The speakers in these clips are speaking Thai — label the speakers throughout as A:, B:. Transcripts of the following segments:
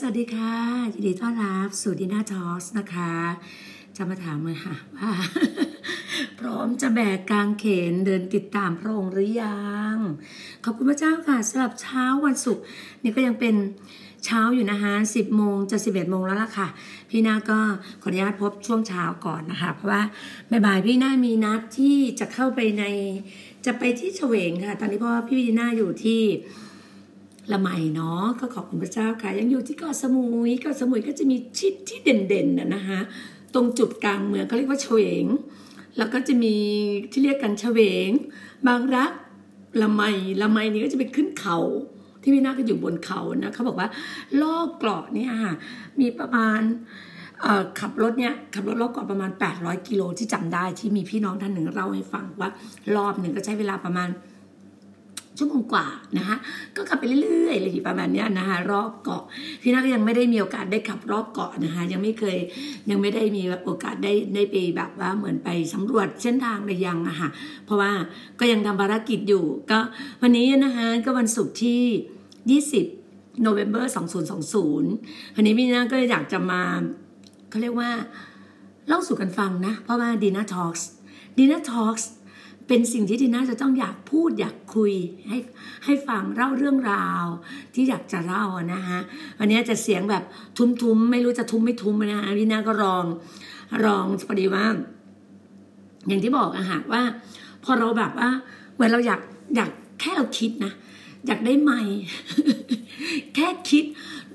A: สวัสดีค่ะยินดีต้อนรับสู่ดิน่าทอสนะคะ จะมาถามเลยค่ะว่า พร้อมจะแบกกางเขนเดินติดตามพระองค์หรือยัง ขอบคุณพระเจ้าค่ะสำหรับเช้าวันศุกร์นี่ก็ยังเป็นเช้าอยู่นะคะสิบโมงจะสิบเอ็ดโมงแล้วล่ะค่ะ พี่นาก็ขออนุญาตพบช่วงเช้าก่อนนะคะ เพราะว่าบ่ายพี่นามีนัดที่จะเข้าไปใน จะไปที่เฉวงค่ะ ตอนนี้เพราะว่าพี่วีนาอยู่ที่ ละไมเนาะก็ขอบคุณพระเจ้าค่ะ ยังอยู่ที่เกาะสมุยเกาะสมุยก็จะมีชิดที่เด่นๆนะคะตรงจุดกลางเมืองเขาเรียกว่าเฉวง แล้วก็จะมีที่เรียกกันเฉวง บางรักละไมละไมนี่ก็จะไปขึ้นเขาที่พี่นาก็อยู่บนเขานะเขาบอกว่ารอบเกาะเนี่ยมีประมาณขับรถเนี่ยขับรถรอบเกาะประมาณ 800 กิโลที่จำได้ที่มีพี่น้องท่านหนึ่งเล่าให้ฟังว่ารอบหนึ่งก็ใช้เวลาประมาณ ชั่วโมงกว่านะคะก็ขับไปเรื่อยๆเลยประมาณนี้นะคะรอบเกาะพี่นักยังไม่ได้มีโอกาสได้ขับรอบเกาะนะคะยังไม่เคยยังไม่ได้มีโอกาสได้ได้ไปแบบว่าเหมือนไปสำรวจเส้นทางใดยังอะค่ะเพราะว่าก็ยังทำภารกิจอยู่ ก็วันนี้นะคะก็วันศุกร์ที่ 20 โนเวม ber 2020 วันนี้พี่นาก็อยากจะมาเขาเรียกว่า เล่าสู่กันฟังนะ เพราะว่าดีน่าทอล์กดีน่าทอล์ก เป็นสิ่งที่ทีน่าจะต้องอยากพูดอยากคุยให้ให้ฟังเล่าเรื่องราว ที่อยากจะเล่านะฮะวันนี้จะเสียงแบบทุ้มๆ ไม่รู้จะทุ้มไม่ทุ้มนะฮะพี่าก็ลองลองพอดีว่า อย่างที่บอกอะฮะว่า พอเราแบบว่าเหมือนเราอยากอยากแค่เราคิดนะอยากได้ไม่แค่คิด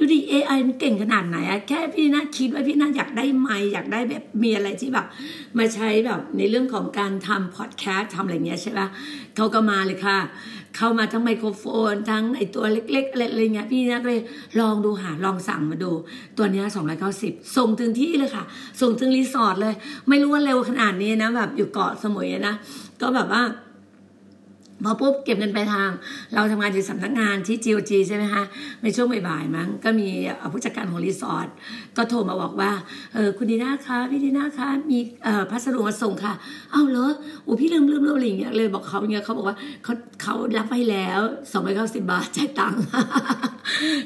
A: ดูดิ AI มันเก่งขนาดไหนอะแค่พี่น่าคิดว่าพี่น่าอยากได้ไมอยากได้แบบมีอะไรที่แบบ มาใช้แบบในเรื่องของการทำพอดแคสต์ทำอะไรเงี้ยใช่ปะเขาก็มาเลยค่ะ เข้ามาทั้งไมโครโฟน ทั้งไอตัวเล็กๆ อะไรอะไรเงี้ยพี่น่าก็เลยลองดูหาลองสั่งมาดู ตัวเนี้ย290ส่งถึงที่เลยค่ะ ส่งถึงรีสอร์ทเลย ไม่รู้ว่าเร็วขนาดนี้นะแบบอยู่เกาะสมุยนะ ก็แบบว่า พอปุ๊บเก็บเงินไปลายทาง เราทำงานอยู่สำนักงานที่ GOG ใช่ไหมคะในช่วงบ่ายๆมั้งก็มีผู้จัดการของรีสอร์ทก็โทรมาบอกว่าเออคุณดีน่าคะพี่ดีน่าคะมีเอ่อพัสดุมาส่งค่ะ เอ้าเหรอโอ้พี่ลืมลืมลืมอะไรอย่างเงี้ยเลยบอกเขาอย่างเงี้ยเขาบอกว่าเขาเขารับไปแล้ว290บาทจ่ายตังค์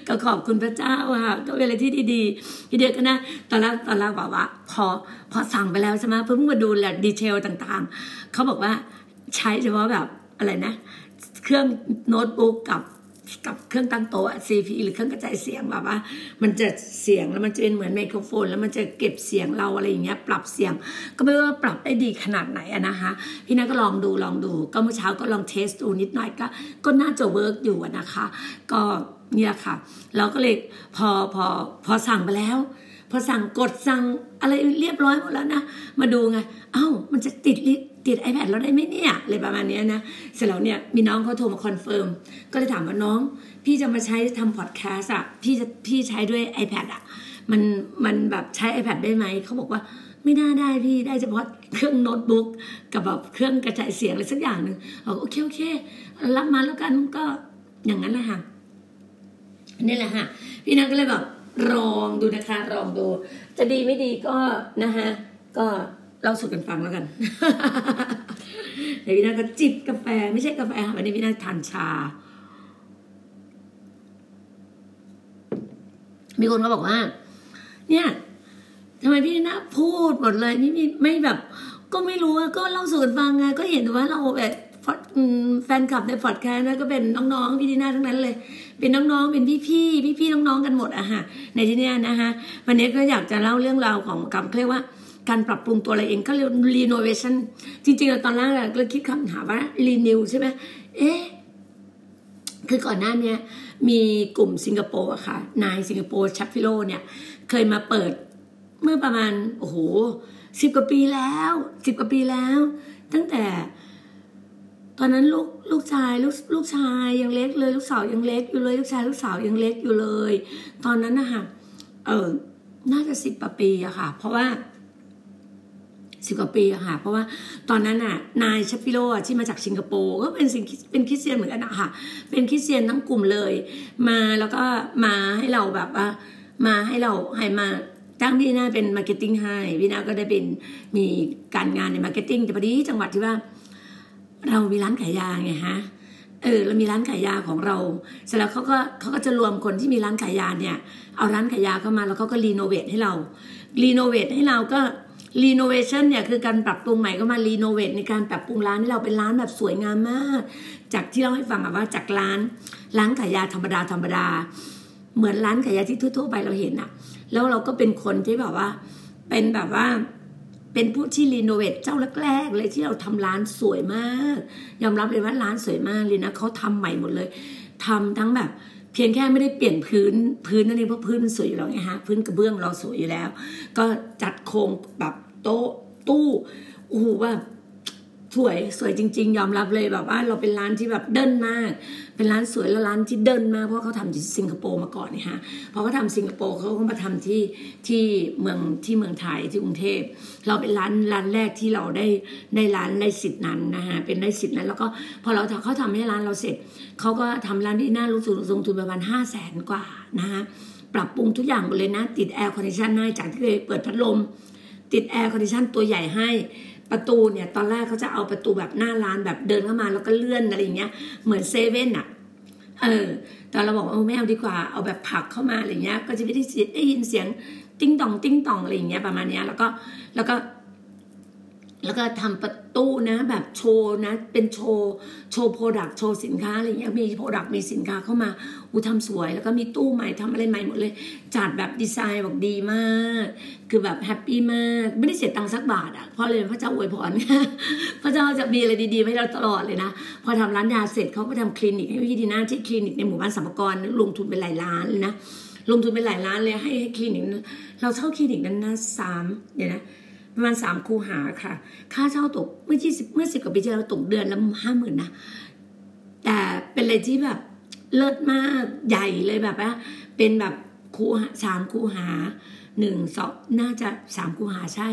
A: ก็ขอบคุณพระเจ้าค่ะก็เป็นอะไรที่ดีๆทีเดียวก็นะตอนแรกตอนแรกบอกว่า พอพอสั่งไปแล้วใช่ไหมเพิ่งมาดูแหละดีเทลต่างๆเขาบอกว่าใช้เฉพาะแบบ อะไรนะ เครื่องโน้ตบุ๊กกับกับเครื่องตั้งโต๊ะ CP หรือเครื่องกระจายเสียงแบบว่า มันจะเสียงแล้วมันจะเป็นเหมือนไมโครโฟน แล้วมันจะเก็บเสียงเราอะไรอย่างเงี้ย ปรับเสียง ก็ไม่ว่าปรับได้ดีขนาดไหนอะนะคะพี่นาก็ลองดูลองดู ก็เมื่อเช้าก็ลอง test ดูนิดหน่อยก็ก็น่าจะ work อยู่นะคะ ก็เนี่ยค่ะ เราก็เลยพอพอพอสั่งไปแล้ว พอสั่งกดสั่งอะไรเรียบร้อยหมดแล้วนะ มาดูไง เอ้ามันจะติดลิ ติด iPad เราได้ไหมเนี่ยอะไรประมาณนี้นะเสร็จแล้วเนี่ยมีน้องเขาโทรมา confirm ก็เลยถามว่าน้อง พี่จะมาใช้ทำพอดแคสต์อะพี่จะพี่ใช้ด้วย iPad อะมันมันแบบใช้ iPad ได้ไหมเขาบอกว่าไม่น่าได้พี่ได้เฉพาะเครื่องโน้ตบุ๊กกับแบบเครื่องกระจายเสียงอะไรสักอย่างหนึ่งบอกโอเคโอเค รับมาแล้วกันก็อย่างนั้นแหละค่ะนี่แหละค่ะพี่นักก็เลยแบบลองดูนะคะลองดู จะดีไม่ดีก็นะคะก็ เล่าสู่กันฟังแล้วกันเดี๋ยวพี่นักก็จิบกาแฟไม่ใช่กาแฟค่ะวันนี้พี่นักทานชา มีคนก็บอกว่า เนี่ยทำไมพี่นักพูดหมดเลยนี่ไม่ไม่แบบ ก็ไม่รู้ก็เล่าสู่กันฟังไงก็เห็นว่าเราแบบแฟนคลับในพอดแคสต์นะก็เป็นน้องๆพี่ดีน่าทั้งนั้นเลย เป็นน้องๆเป็นพี่ๆพี่ๆน้องๆกันหมดอะฮะในที่นี้นะคะวันนี้ก็อยากจะเล่าเรื่องราวของกับเรียกว่า การปรับปรุงตัวอะไรเองก็เรียก renovation จริงๆแล้วตอนแรกอะก็คิดคำถามว่า renew ใช่ไหมเอ๊ะคือก่อนหน้านี้มีกลุ่มสิงคโปร์อะค่ะ นายสิงคโปร์ชัปฟิโลเนี่ย เคยมาเปิดเมื่อประมาณ โอ้โหสิบกว่าปีแล้วสิบกว่าปีแล้ว ตั้งแต่ ตอนนั้นลูกลูกชายลูกลูกชายยังเล็กเลย ลูกสาวยังเล็กอยู่เลย ลูกชายลูกสาวยังเล็กอยู่เลย ตอนนั้นนะคะเออน่าจะสิบกว่าปีอะค่ะ เพราะว่า สิบกว่าปีค่ะเพราะว่าตอนนั้นน่ะนายชัปปิโลที่มาจากสิงคโปร์ก็เป็นสิงเป็นคริสเตียนเหมือนกันอะค่ะเป็นคริสเตียนทั้งกลุ่มเลย มาแล้วก็มาให้เราแบบว่ามาให้เราให้มาจ้างพี่นาเป็น marketing ให้พี่นาก็ได้เป็นมีการงานใน marketing แต่พอดีจังหวัดที่ว่า เรามีร้านขายยาไงฮะเออเรามีร้านขายยาของเรา เสร็จแล้วเขาก็เขาก็จะรวมคนที่มีร้านขายยาเนี่ย เอาร้านขายยาเข้ามาแล้วเขาก็ renovate ให้เรา renovate ให้เราก็ renovation เนี่ยคือการปรับปรุงใหม่ก็มา renovate ในการปรับปรุงร้านให้เราเป็นร้านแบบสวยงามมาก จากที่เราให้ฟังอะว่าจากร้านร้านขายยาธรรมดาธรรมดา เหมือนร้านขายยาที่ทั่วๆไปเราเห็นอะแล้วเราก็เป็นคนที่แบบว่า เป็นแบบว่าเป็นผู้ที่รีโนเวทเจ้าแรกๆเลยที่เราทำร้านสวยมาก ยอมรับเลยว่าร้านสวยมากเลยนะเขาทำใหม่หมดเลยทำทั้งแบบเพียงแค่ไม่ได้เปลี่ยนพื้นพื้นนั่นเองเพราะพื้นมันสวยอยู่แล้วไงฮะพื้นกระเบื้องเราสวยอยู่แล้ว ก็จัดโครงแบบ โต๊ะตู้โอ้โหแบบสวยสวยจริง ๆ ยอมรับเลยแบบว่าเราเป็นร้านที่แบบเด่นมาก เป็นร้านสวยแล้วร้านที่เด่นมากเพราะเขาทำที่สิงคโปร์มาก่อนเนี่ยฮะพอเขาทำสิงคโปร์เขาก็มาทำที่ที่เมืองที่เมืองไทยที่กรุงเทพเราเป็นร้านร้านแรกที่เราได้ได้ร้านได้สิทธิ์นั้นนะฮะเป็นได้สิทธิ์นั้นแล้วก็พอเราเขาทำให้ร้านเราเสร็จเขาก็ทำร้านพี่นารู้สึกลงทุนประมาณห้าแสนกว่านะฮะปรับปรุงทุกอย่างหมดเลยนะ ติด air condition ให้จากที่เคยเปิดพัดลม ติด air condition ตัวใหญ่ให้ประตูเนี่ยตอนแรกเขาจะเอาประตูแบบหน้าร้านแบบเดินเข้ามาแล้วก็เลื่อนอะไรอย่างเงี้ยเหมือนเซเว่นอะเออแต่เราบอกเอาไม่เอาดีกว่าเอาแบบผลักเข้ามาอะไรเงี้ย ก็จะไม่ได้ได้ยินเสียง ติ้งต่องติ้งต่องอะไรอย่างเงี้ยประมาณเนี้ยแล้วก็แล้วก็ แล้วก็ทำประตูนะแบบโชว์นะ เป็นโชว์โชว์ product โชว์สินค้าอะไรเงี้ยมี product มีสินค้าเข้ามาอูทำสวย แล้วก็มีตู้ใหม่ทำอะไรใหม่หมดเลย จัดแบบดีไซน์บอกดีมาก คือแบบแฮปปี้มาก ไม่ได้เสียตังค์สักบาทอะเพราะเลยพระเจ้าอวยพรพระเจ้าจะมีอะไรดีๆให้เราตลอดเลยนะ พอทำร้านยาเสร็จเขาก็ทำคลินิกให้พี่ดีน่าที่คลินิกในหมู่บ้านสัมปกรลงทุนเป็นหลายล้านเลยนะลงทุนเป็นหลายล้านเลยให้ให้คลินิกเราเช่าคลินิกนั้นนะสามเดี๋ยวนะ ประมาณสามคูหาค่ะ ค่าเช่าตกเมื่อยี่สิบเมื่อสิบกว่าปีที่แล้วตกเดือนละห้าหมื่นนะ แต่เป็นอะไรที่แบบเลิศมากใหญ่เลยแบบว่าเป็นแบบคูสามคูหาหนึ่งสองน่าจะสามคูหาใช่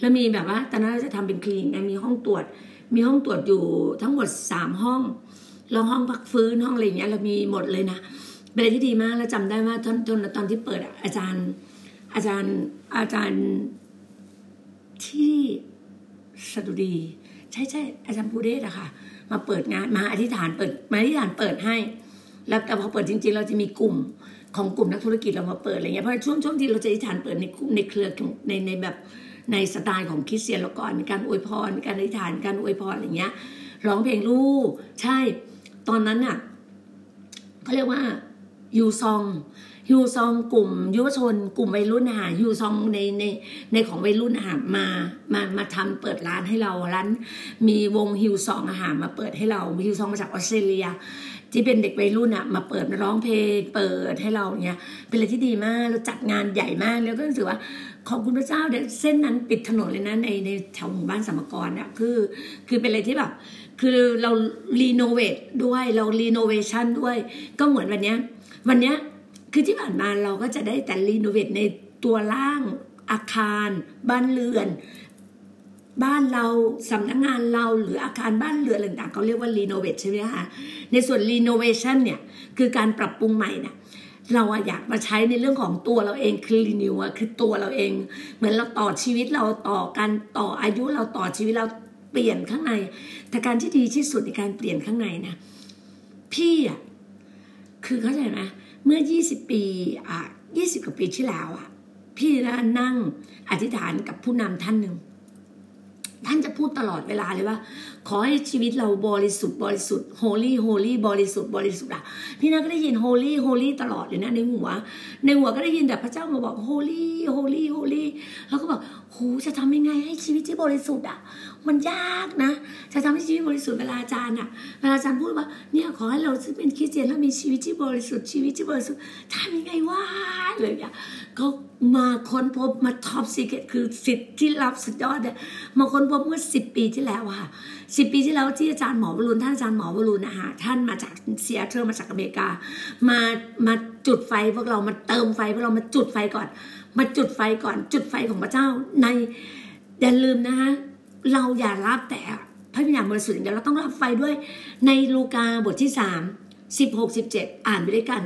A: แล้วมีแบบว่าตอนนั้นเราจะทำเป็นคลินิกมีห้องตรวจ มีห้องตรวจอยู่ทั้งหมดสามห้องแล้วห้องพักฟื้นห้องอะไรเงี้ยเรามีหมดเลยนะเป็นอะไรที่ดีมากแล้วจำได้ว่าตอนตอนตอนที่เปิดอาจารย์ อาจารย์อาจารย์ ที่สดุดี ใช่ใช่อาจารย์ภูเดชอะค่ะ มาเปิดงานมาอธิษฐานเปิดมาอธิษฐานเปิดให้ แล้วแต่พอเปิดจริง ๆ เราจะมีกลุ่มของกลุ่มนักธุรกิจเรามาเปิดอะไรเงี้ยเพราะช่วงช่วงที่เราจะอธิษฐานเปิดในกลุ่มในเครือในในแบบในสไตล์ของคริสเตียนแล้วก่อนมีการอวยพรมีการอธิษฐานการอวยพรอะไรเงี้ยร้องเพลงลูกใช่ ตอนนั้นน่ะเขาเรียกว่ายูซอง ฮิวซองกลุ่มยุวชน กลุ่มวัยรุ่นอาหารฮิวซองในในในของวัยรุ่นอาหารมามามาทำเปิดร้านให้เราร้านมีวงฮิวซองอาหารมาเปิดให้เราฮิวซองมาจากออสเตรเลียที่เป็นเด็กวัยรุ่นอะมาเปิดมาร้องเพลงเปิดให้เราเนี่ย เป็นอะไรที่ดีมากเราจัดงานใหญ่มากแล้วก็รู้สึกว่าขอบคุณพระเจ้าเนี่ยเส้นนั้นปิดถนนเลยนะในในแถวหมู่บ้านสมกรเนี่ยคือ คือเป็นอะไรที่แบบคือเรารีโนเวทด้วยเรารีโนเวชันด้วย ก็เหมือนวันเนี้ยวันเนี้ย คือที่ผ่านมาเราก็จะได้แต่ renovate ในตัวล่างอาคาร บ้านเรือน บ้านเราสำนักงานเราหรืออาคารบ้านเรือนต่างๆเขาเรียกว่า renovate ใช่ไหมคะในส่วน renovation เเนี่ยคือการปรับปรุงใหม่นี่ยเราอยากมาใช้ในเรื่องของตัวเราเองคือ renew อะคือตัวเราเอง เหมือนเราต่อชีวิตเราต่อการต่ออายุเราต่อชีวิตเราเปลี่ยนข้างใน แต่การที่ดีที่สุดในการเปลี่ยนข้างในนะพี่อะคือเข้าใจไหม เมื่อ 20 ปีอะ20 กว่าปีที่แล้วอะ พี่นานั่งอธิษฐานกับผู้นำท่านหนึ่ง ท่านจะพูดตลอดเวลาเลยว่า ขอให้ชีวิตเราบริสุทธิ์บริสุทธิ์ holy holy บริสุทธิ์บริสุทธิ์อะ พี่นาก็ได้ยิน holy holy ตลอดเลยนะในหัว ในหัวก็ได้ยินแต่พระเจ้ามาบอก holy holy holy แล้วก็บอกโหจะทำยังไงให้ชีวิตที่บริสุทธิ์อะ มันยากนะจะทำให้ชีวิตบริสุทธิ์เวลาอาจารย์อะเวลาอาจารย์พูดว่าเนี่ยขอให้เราเป็นคริสเตียนแล้วมีชีวิตที่บริสุทธิ์ชีวิตที่บริสุทธิ์ทำยังไงวะเลยเนี่ยเขามาค้นพบมา top secret คือสิทธิ์ที่รับสุดยอดเนี่ยมาค้นพบเมื่อสิบปีที่แล้วค่ะสิบปีที่แล้วที่อาจารย์หมอวรุณท่านอาจารย์หมอวรุณนะคะท่านมาจากเซียเทอร์มาจากอเมริกา มามาจุดไฟพวกเรามาเติมไฟพวกเรามาจุดไฟก่อน มาจุดไฟก่อน จุดไฟของพระเจ้าในอย่าลืมนะคะ เราอย่ารับแต่พระวิญญาณบริสุทธิ์อย่างเดียวเราต้องรับไฟด้วย ในลูกาบทที่สามสิบหกสิบเจ็ดอ่านไปด้วยกัน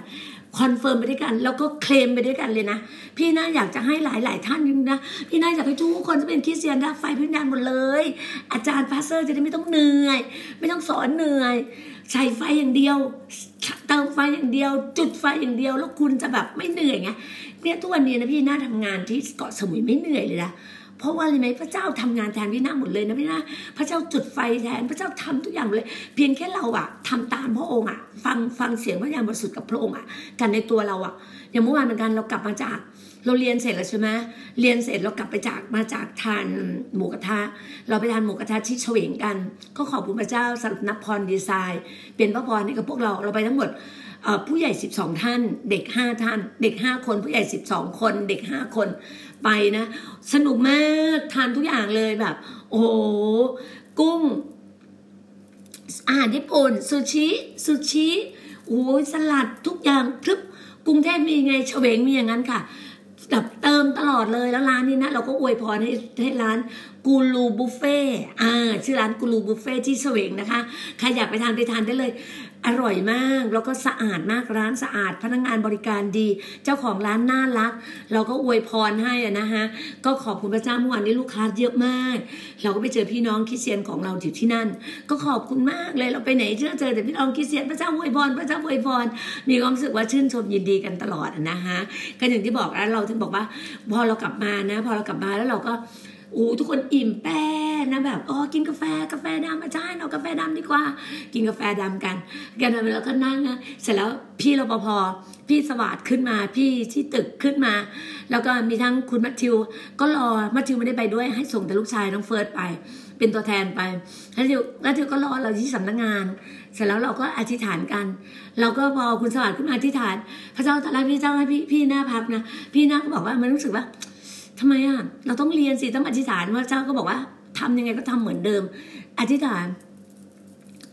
A: confirm ไปด้วยกัน แล้วก็เคลมไปด้วยกันเลยนะ พี่นาอยากจะให้หลาย ๆ ท่านนะ พี่นาอยากให้ทุกคนจะเป็นคริสเตียนรับไฟวิญญาณหมดเลย อาจารย์ pastor จะได้ไม่ต้องเหนื่อย ไม่ต้องสอนเหนื่อยใช้ไฟอย่างเดียวเติมไฟอย่างเดียว จุดไฟอย่างเดียว แล้วคุณจะแบบไม่เหนื่อยไงเนี่ยทุกวันนี้นะพี่น่าทำงานที่เกาะสมุยไม่เหนื่อยเลยนะ เพราะว่าอะไรไหมพระเจ้าทำงานแทนพี่นาหมดเลยนะพี่นาพระเจ้าจุดไฟแทนพระเจ้าทำทุกอย่างเลย เพียงแค่เราอะทำตามพระองค์อะฟังฟังเสียงพระยามบริสุทธิ์กับพระองค์อะกันในตัวเราอะอย่างเมื่อวานเหมือนกันเรากลับมาจากเราเรียนเสร็จแล้วใช่ไหมเรียนเสร็จเรากลับไปจากมาจากทานหมูกระทะ เราไปทานหมูกระทะที่เฉวงกัน ก็ขอบคุณพระเจ้าสำหรับนับพรดีไซน์ เป็นพระพรให้กับพวกเราเราไปทั้งหมดผู้ใหญ่ 12 ท่าน เด็ก 5 ท่าน เด็ก 5 คน ผู้ใหญ่ 12 คน เด็ก 5 คน ไปนะ สนุกมากทานทุกอย่างเลยแบบ โอ้กุ้งอาหารญี่ปุ่นซูชิซูชิโอ้ยสลัดทุกอย่างพรึบกรุงเทพมีไงเฉวงมีอย่างนั้นค่ะแบบเติมตลอดเลยแล้วร้านนี้นะ เราก็อวยพรให้ให้ร้านกูรูบุฟเฟ่อ่าชื่อร้านกูรูบุฟเฟ่ที่เฉวงนะคะใครอยากไปทานไปทานได้เลย อร่อยมากแล้วก็สะอาดมากร้านสะอาด พนักงานบริการดี เจ้าของร้านน่ารัก เราก็อวยพรให้อะนะคะก็ขอบคุณพระเจ้าเมื่อวานนี้ลูกค้าเยอะมาก เราก็ไปเจอพี่น้องคริสเตียนของเราอยู่ที่นั่น ก็ขอบคุณมากเลยเราไปไหนเจอเจอแต่พี่น้องคริสเตียนพระเจ้าอวยพรพระเจ้าอวยพรมีความรู้สึกว่าชื่นชมยินดีกันตลอดนะคะก็อย่างที่บอกแล้วเราถึงบอกว่า พอเรากลับมานะ พอเรากลับมาแล้วเราก็ อ้ทุกคนอิ่มแป้นะแบบอ๋อกินกาแฟกาแฟดำอาจารย์เอากาแฟดำดีกว่า กินกาแฟดำกันกันแล้วก็นั่งนะเสร็จแล้วพี่รปภพี่สวัสดขึ้นมาพี่ที่ตึกขึ้นมา แล้วก็มีทั้งคุณมัทธิว ก็รอมัทธิวไม่ได้ไปด้วยให้ส่งแต่ลูกชายน้องเฟิร์สไป เป็นตัวแทนไปแล้วทิวแล้วทิวก็รอเราที่สำนักงาน เสร็จแล้วเราก็อธิษฐานกัน เราก็พอคุณสวัสดิ์ขึ้นมาอธิษฐาน พระเจ้าตรัสพี่เจ้าให้พี่พี่หน้าพักนะพี่หน้าก็บอกว่ามันรู้สึกว่า ทำไมอะเราต้องเรียนสิต้องอธิษฐานว่าเจ้าก็บอกว่าทำยังไงก็ทำเหมือนเดิม อธิษฐาน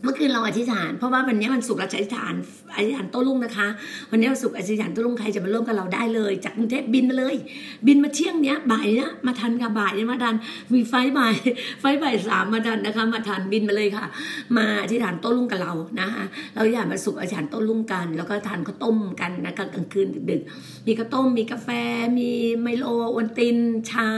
A: เมื่อคืนเราอธิษฐาน เพราะว่าวันนี้มันสุกเราจะอธิษฐานอธิษฐานโต้รุ่งนะคะ วันนี้วันศุกอธิษฐานโต้รุ่งใครจะมาร่วมกับเราได้เลย จากกรุงเทพบินมาเลย บินมาเที่ยงเนี้ยบ่ายเนี้ยมาทันค่ะบ่ายเนี้ยมาทันมีไฟบ่ายไฟบ่ายสามมาทันนะคะ มาทันบินมาเลยค่ะ มาอธิษฐานโต้รุ่งกับเรานะคะเราอยากมาสุกอธิษฐานโต้รุ่งกัน แล้วก็ทานข้าวต้มกันนะคะกลางคืนดึกๆมีข้าวต้มมีกาแฟ มีไมโลโอนตินชา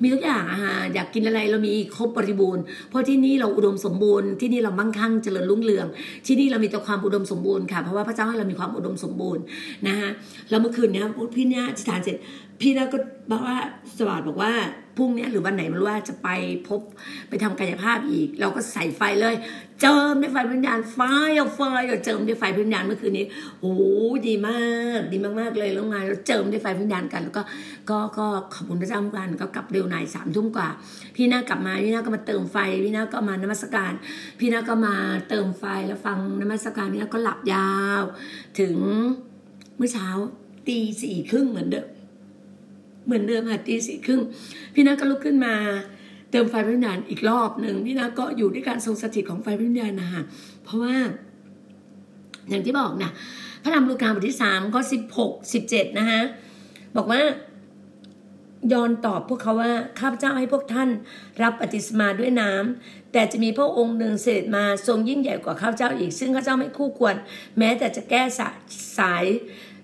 A: มีทุกอย่างอาหารอยากกินอะไรเรามีครบบริบูรณ์เพราะที่นี่เราอุดมสมบูรณ์ที่นี่เรามั่งคั่งเจริญรุ่งเรือง ที่นี่เรามีแต่ความอุดมสมบูรณ์ค่ะเพราะว่าพระเจ้าให้เรามีความอุดมสมบูรณ์นะคะแล้วเมื่อคืนเนี้ยพี่เนี่ยอธิษฐานเสร็จ พี่เนี่ยก็บอกว่าสวัสดิ์บอกว่าพรุ่งนี้หรือวันไหนไม่รู้ว่าจะไปพบไปทำกายภาพอีก เราก็ใส่ไฟเลย เจิมด้วยไฟพิญญาณไฟเอาไฟเอาเจิมด้วยไฟพิญญาณเมื่อคืนนี้โอ้ดีมากดีมากๆเลยแล้วงานเราเจิมด้วยไฟพิญญาณกัน แล้วก็ก็ก็ขอบคุณพระเจ้ากันก็กลับเร็วหน่อยสามทุ่มกว่า พี่นากลับมาพี่นาก็มาเติมไฟพี่นาก็มานมัสการ พี่นาก็มาเติมไฟแล้วฟังนมัสการพี่นาก็หลับยาว ถึงเมื่อเช้าตีสี่ครึ่งเหมือนเดิม เหมือนเดิมค่ะตีสี่ครึ่งพี่นาก็ลุกขึ้นมาเติมไฟพระวิญญาณอีกรอบหนึ่งพี่นาก็อยู่ด้วยการทรงสถิตของไฟพระวิญญาณนะคะเพราะว่าอย่างที่บอกนะพระธรรมลูกาบทที่สามข้อสิบหกสิบเจ็ดนะคะบอกว่ายอนตอบพวกเขาว่าข้าพเจ้าให้พวกท่านรับปฏิสมาด้วยน้ำแต่จะมีพระองค์หนึ่งเสด็จมาทรงยิ่งใหญ่กว่าข้าพเจ้าอีก ซึ่งข้าพเจ้าไม่คู่ควร แม้แต่จะแก้สาย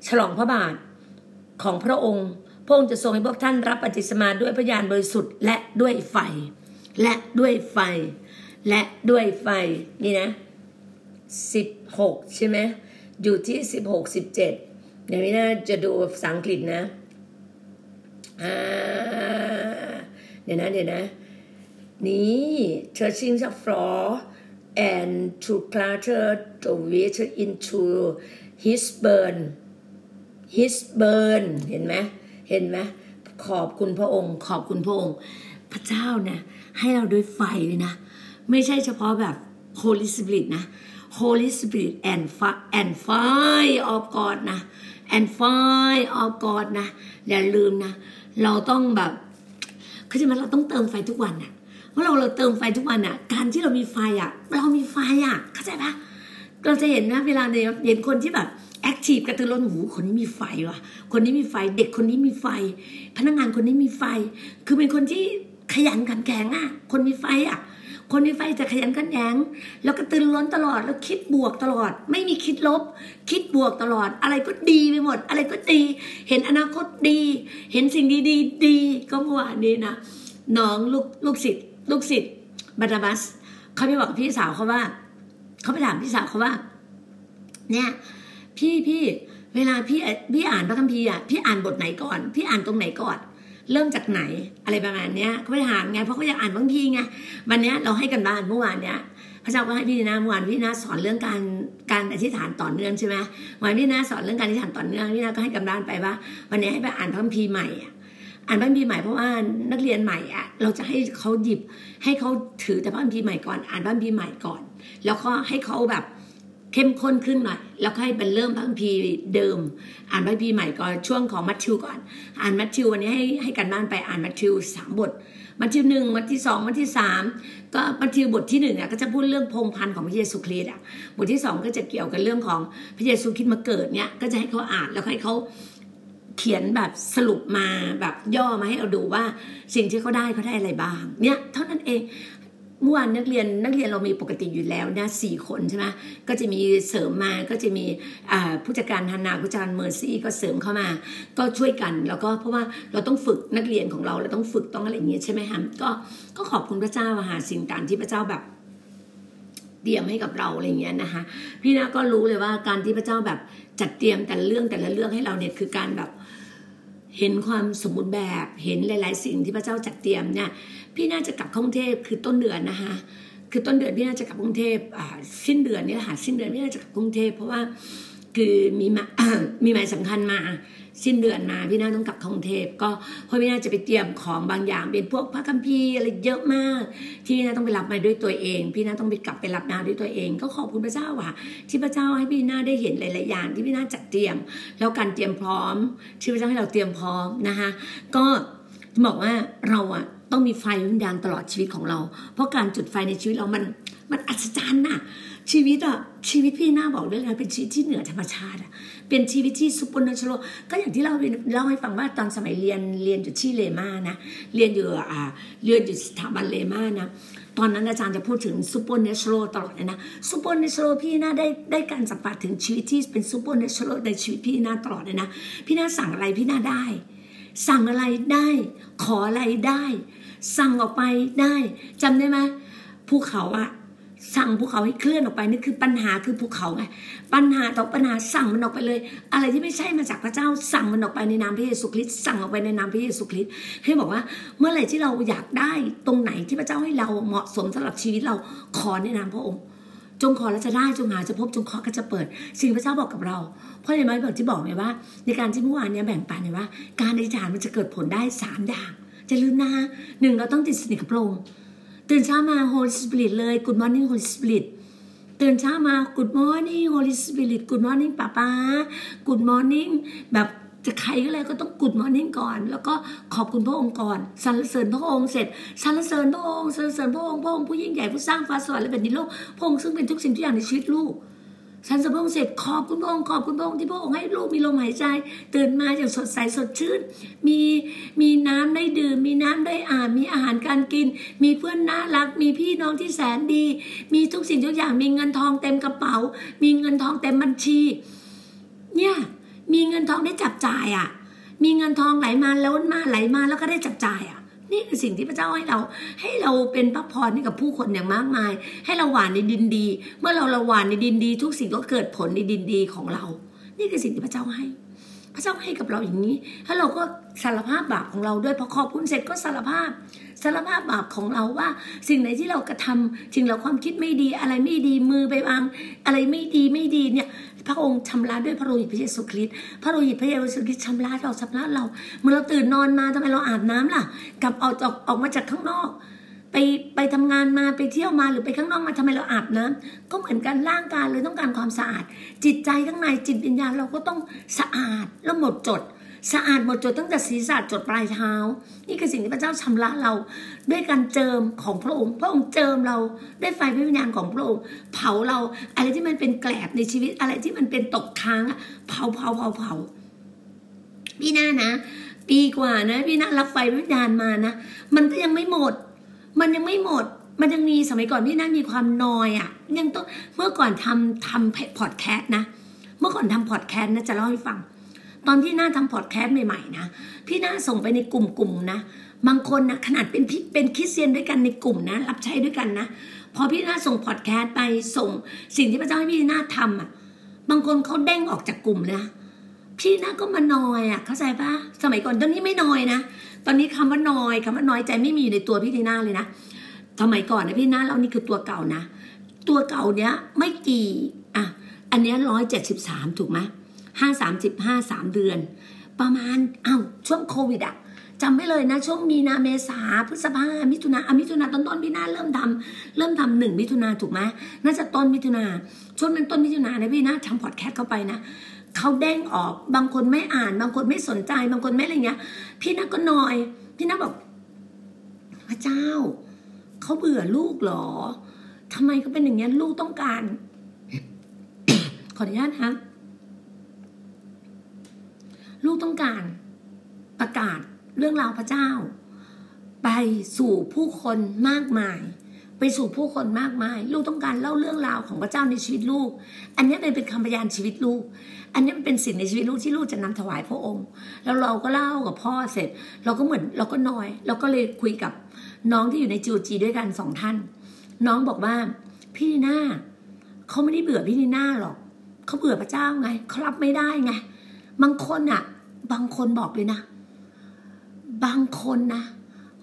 A: ฉลองพระบาทของพระองค์ พระองค์จะทรงให้พวกท่านรับปฏิสมาด้วยพยานบริสุทธิ์และด้วยไฟ และด้วยไฟ และด้วยไฟนี่นะสิบหกใช่ไหมอยู่ที่สิบหกสิบเจ็ดเดี๋ยวนี้นะจะดูภาษาอังกฤษนะเดี๋ยวนะเดี๋ยวนะ นี่ touching the floor and to clatter the water into his burn his burn เห็นไหม เห็นไหมขอบคุณพระองค์ ขอบคุณพระองค์ พระเจ้าเนี่ยให้เราด้วยไฟเลยนะ ไม่ใช่เฉพาะแบบ Holy Spirit นะ Holy Spirit and fire and fire of God นะ and fire of God นะ อย่าลืมนะ เราต้องแบบเขาจะมาเราต้องเติมไฟทุกวันน่ะเมื่อเราเราเติมไฟทุกวันน่ะการที่เรามีไฟอะเรามีไฟอะเข้าใจปะเราจะเห็นนะเวลาเนี่ยเห็นคนที่แบบ แอคทีฟกระตือร้นหูคนนี้มีไฟว่ะ คนนี้มีไฟ เด็กคนนี้มีไฟ พนักงานคนนี้มีไฟ คือเป็นคนที่ขยันขันแข็งอะ คนมีไฟอะ คนมีไฟจะขยันขันแข็งแล้วก็ตื่นร้นตลอด แล้วคิดบวกตลอด ไม่มีคิดลบ คิดบวกตลอด อะไรก็ดีไปหมด อะไรก็ดี เห็นอนาคตดี เห็นสิ่งดีๆดีก็เมื่อวานนี้นะน้องลูกลูกศิษย์ลูกศิษย์บานาบัสเขาไปบอกพี่สาวเขาว่าเขาไปถามพี่สาวเขาว่า เนี่ย พี่พี่เวลาพี่พี่อ่านพระคัมภีร์อะพี่อ่านบทไหนก่อน พี่อ่านตรงไหนก่อน เริ่มจากไหนอะไรประมาณเนี้ยเขาไปถามไงเพราะเขาอยากอ่านพระคัมภีร์ไงวันเนี้ยเราให้กันบ้านเมื่อวานเนี้ยพระเจ้าก็ให้พี่นาเมื่อวานพี่นาสอนเรื่องการการอธิษฐานต่อเนื่องใช่ไหมวันพี่นาสอนเรื่องการอธิษฐานต่อเนื่องพี่นาก็ให้กันบ้านไปว่า วันนี้ให้ไปอ่านพระคัมภีร์ใหม่อะอ่านพระคัมภีร์ใหม่เพราะว่านักเรียนใหม่อะเราจะให้เขาหยิบให้เขาถือแต่พระคัมภีร์ใหม่ก่อน อ่านพระคัมภีร์ใหม่ก่อน แล้วก็ให้เขาแบบ เข้มข้นขึ้นหน่อยแล้วค่อยเป็นเริ่มพระคัมภีร์เดิม อ่านพระคัมภีร์ใหม่ก่อนช่วงของมัทธิวก่อน อ่านมัทธิววันนี้ให้ให้กันบ้านไปอ่านมัทธิวสามบท มัทธิวหนึ่งมัทธิวสองมัทธิวสามก็มัทธิวบทที่หนึ่งอะก็จะพูดเรื่องพงพันธ์ของพระเยซูคริสต์อะบทที่สองก็จะเกี่ยวกับเรื่องของพระเยซูคริสต์มาเกิดเนี้ยก็จะให้เขาอ่านแล้วให้เขาเขียนแบบสรุปมาแบบย่อมาให้เราดูว่าสิ่งที่เขาได้เขาได้อะไรบ้าง เนี่ยเท่านั้นเอง เมื่อวานนักเรียนนักเรียนเรามีปกติอยู่แล้วนะสี่คนใช่ไหมก็จะมีเสริมมาก็จะมีผู้จัดการฮานาผู้จัดการเมอร์ซี่ก็เสริมเข้ามา ก็ช่วยกันแล้วก็เพราะว่าเราต้องฝึกนักเรียนของเราเราต้องฝึกต้องอะไรอย่างเงี้ยใช่ไหมฮะก็ก็ขอบคุณพระเจ้าหาสิ่งต่างที่พระเจ้าแบบเตรียมให้กับเราอะไรเงี้ยนะคะ พี่นาก็รู้เลยว่าการที่พระเจ้าแบบจัดเตรียมแต่ละเรื่องแต่ละเรื่องให้เราเนี่ยคือการแบบ เห็นความสมบูรณ์แบบเห็นหลาย ๆ สิ่งที่พระเจ้าจัดเตรียมเนี่ยพี่น่าจะกลับกรุงเทพคือต้นเดือนนะคะคือต้นเดือนพี่น่าจะกลับกรุงเทพสิ้นเดือนนี่แหละสิ้นเดือนพี่น่าจะกลับกรุงเทพเพราะว่า คือมีมามีหมายสำคัญมาสิ้นเดือนมาพี่นาต้องกลับกรุงเทพก็เพราะพี่นาจะไปเตรียมของบางอย่างเป็นพวกพระคัมภีร์อะไรเยอะมาก ที่พี่นาต้องไปรับมาด้วยตัวเอง พี่นาต้องไปกลับไปรับนาด้วยตัวเอง ก็ขอบคุณพระเจ้าว่ะ ที่พระเจ้าให้พี่นาได้เห็นหลายๆอย่างที่พี่นาจัดเตรียม แล้วการเตรียมพร้อม ที่พระเจ้าให้เราเตรียมพร้อมนะคะก็บอกว่าเราอะต้องมีไฟวิญญาณตลอดชีวิตของเรา เพราะการจุดไฟในชีวิตเรามันมันอัศจรรย์น่ะ ชีวิตอะชีวิตพี่นาบอกได้เลยเป็นชีวิตที่เหนือธรรมชาติอะเป็นชีวิตที่ supernatural ก็อย่างที่เราเล่าให้ฟังว่าตอนสมัยเรียนเรียนอยู่ที่ Rhema นะเรียนอยู่อ่าเรียนอยู่สถาบัน Rhema นะตอนนั้นอาจารย์จะพูดถึง supernatural ตลอดเลยนะ supernatural พี่นาได้ได้การสัมผัสถึงชีวิตที่เป็น supernatural ในชีวิตพี่นาตลอดเลยนะพี่นาสั่งอะไรพี่นาได้ สั่งอะไรได้ ขออะไรได้ สั่งออกไปได้จำได้ไหมภูเขาอะ สั่งภูเขาให้เคลื่อนออกไปนี่คือปัญหาคือภูเขาไงปัญหาต่อปัญหาสั่งมันออกไปเลย อะไรที่ไม่ใช่มาจากพระเจ้าสั่งมันออกไปในนามพระเยซูคริสต์สั่งออกไปในนามพระเยซูคริสต์ให้บอกว่าเมื่อไหร่ที่เราอยากได้ตรงไหนที่พระเจ้าให้เราเหมาะสมสำหรับชีวิตเราขอในนามพระองค์ จงขอแล้วจะได้จงหาจะพบจงเคาะก็จะเปิด สิ่งพระเจ้าบอกกับเรา เพราะในไม้บอกที่บอกเนี่ยว่า ในการที่เมื่อวานเนี่ยแบ่งปันเนี่ยว่า การอธิษฐานมันจะเกิดผลได้สามอย่างจะลืมนะหนึ่งเราต้องติดสนิทกับพระองค์ ตื่นเช้ามา Holy Spirit เลย Good morning Holy Spirit ตื่นเช้ามา Good morning Holy Spirit Good morning ป้าป้า Good morning แบบจะใครก็เลยก็ต้องกุดมอร์นิ่งก่อน แล้วก็ขอบคุณพระองค์ก่อนสรรเสริญพระองค์เสร็จสรรเสริญพระองค์สรรเสริญพระองค์พระองค์ผู้ยิ่งใหญ่ผู้สร้างฟ้าสวรรค์และแผ่นดินโลกพระองค์ซึ่งเป็นทุกสิ่งทุกอย่างในชีวิตลูก ฉันสะพงเสร็จขอบคุณพระองค์ขอบคุณพระองค์ที่พระองค์ให้ลูกมีลมหายใจ ตื่นมาอย่างสดใสสดชื่น มีมีน้ำได้ดื่ม มีน้ำได้อ่านมีอาหารการกิน มีเพื่อนน่ารัก มีพี่น้องที่แสนดี มีทุกสิ่งทุกอย่างมีเงินทองเต็มกระเป๋า มีเงินทองเต็มบัญชี เนี่ยมีเงินทองได้จับจ่ายอะ มีเงินทองไหลมาล้นมาไหลมาแล้วก็ได้จับจ่ายอะ นี่คือสิ่งที่พระเจ้าให้เรา ให้เราเป็นพระพรให้กับผู้คนอย่างมากมาย ให้เราหวานในดินดี เมื่อเราเราหวานในดินดี ทุกสิ่งก็เกิดผลในดินดีของเรา นี่คือสิ่งที่พระเจ้าให้ พระเจ้าให้กับเราอย่างนี้ ถ้าเราก็สารภาพบาปของเราด้วยพอขอบคุณเสร็จก็สารภาพ สารภาพบาปของเราว่า สิ่งไหนที่เรากระทำสิ่งเราความคิดไม่ดีอะไรไม่ดีมือไปวางอะไรไม่ดีไม่ดีเนี่ยพระองค์ชำระด้วยพระโลหิตพระเยซูคริสต์ พระโลหิตพระเยซูคริสต์ชำระเราชำระเรา เมื่อเราตื่นนอนมาทำไมเราอาบน้ำล่ะ กลับออกจากออกมาจากข้างนอก ไปไปทำงานมาไปเที่ยวมาหรือไปข้างนอกมาทำไมเราอาบน้ำก็เหมือนกันร่างกายเลยต้องการความสะอาด จิตใจข้างในจิตวิญญาณเราก็ต้องสะอาดแล้วหมดจด สะอาดหมดจดตั้งแต่ศีรษะจดปลายเท้า นี่คือสิ่งที่พระเจ้าชำระเรา ด้วยการเจิมของพระองค์ พระองค์เจิมเราด้วยไฟพระวิญญาณของพระองค์ เผาเราอะไรที่มันเป็นแกลบในชีวิตอะไรที่มันเป็นตกค้างเผาเผาเผาเผาพี่หน้านะ ปีกว่านะพี่หน้ารับไฟวิญญาณมานะมันก็ยังไม่หมด มันยังไม่หมด มันยังมีสมัยก่อนพี่หน้ามีความนอยอะ่ะ ยังต้องเมื่อก่อนทำทำพอดแคสต์นะ เมื่อก่อนทำพอดแคสต์นะจะเล่าให้ฟัง ตอนที่น้าทำพอดแคสต์ใหม่ๆนะพี่น้าส่งไปในกลุ่มๆนะบางคนนะขนาดเป็นเป็นคริสเตียนด้วยกันในกลุ่มนะ รับใช้ด้วยกันนะพอพี่น้าส่งพอดแคสต์ไปส่ง สิ่งที่พระเจ้าให้พี่น้าทำอะบางคนเขาเด้งออกจากกลุ่มนะพี่น้าก็มานอยอะเข้าใจปะสมัยก่อนตอนนี้ไม่นอยนะตอนนี้คำว่านอยคำว่าน้อยใจไม่มีอยู่ในตัวพี่ทีน่าเลยนะสมัยก่อนนะพี่น้าเรานี่คือตัวเก่านะตัวเก่าเนี้ยไม่กี่อะอันเนี้ยร้อยเจ็ดสิบสามถูกไหม ห้าสามสิบห้าสามเดือน ประมาณอ้าวช่วงโควิดอะจำไม่เลยนะ ช่วงมีนาเมษาพฤษภามิถุนาอมิถุนาต้นต้นพี่นาเริ่มทำเริ่มทำหนึ่งมิถุนาถูกไหมน่าจะต้นมิถุนาช่วงนั้นต้นมิถุนานะพี่นะทำพอดแคสต์เข้าไปนะเขาเด้งออกบางคนไม่อ่าน บางคนไม่สนใจ บางคนไม่อะไรเงี้ย พี่นาก็นอย พี่นาบอก พระเจ้าเขาเบื่อลูกหรอทำไมเขาเป็นอย่างนี้ยลูกต้องการ ขออนุญาตนะ ลูกต้องการประกาศเรื่องราวพระเจ้า ไปสู่ผู้คนมากมาย ไปสู่ผู้คนมากมาย ลูกต้องการเล่าเรื่องราวของพระเจ้าในชีวิตลูก อันนี้เป็นคำพยานชีวิตลูก อันนี้มันเป็นสิ่งในชีวิตลูกที่ลูกจะนำถวายพระองค์ แล้วเราก็เล่ากับพ่อเสร็จ เราก็เหมือนเราก็นอย เราก็เลยคุยกับน้องที่อยู่ในจูจีด้วยกันสองท่าน น้องบอกว่าพี่นีน่าเขาไม่ได้เบื่อพี่นีน่าหรอกเขาเบื่อพระเจ้าไงเขารับไม่ได้ไง บางคนอะบางคนบอกเลยนะ บางคนนะ